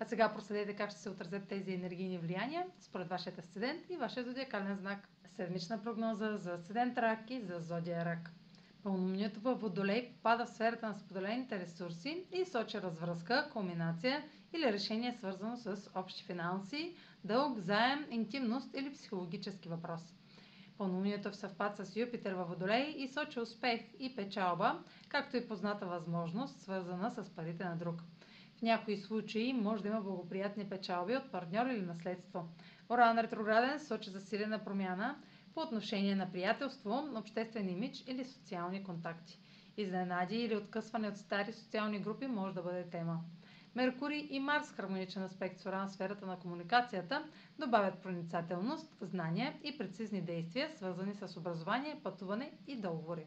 А сега проследете как ще се отразят тези енергийни влияния според вашия асцендент и вашия зодиакален знак. Седмична прогноза за асцендент рак и за зодия рак. Пълномнието във Водолей пада в сферата на споделените ресурси и сочи развръзка, кулминация или решение свързано с общи финанси, дълг, заем, интимност или психологически въпрос. Пълнолунието в съвпад с Юпитер във Водолей и сочи успех и печалба, както и позната възможност, свързана с парите на друг. В някои случаи може да има благоприятни печалби от партньор или наследство. Оран ретрограден сочи засилена промяна по отношение на приятелство, обществен имидж или социални контакти. Изненади или откъсване от стари социални групи може да бъде тема. Меркурий и Марс, хармоничен аспект с Оран в сферата на комуникацията, добавят проницателност, знания и прецизни действия, свързани с образование, пътуване и договори.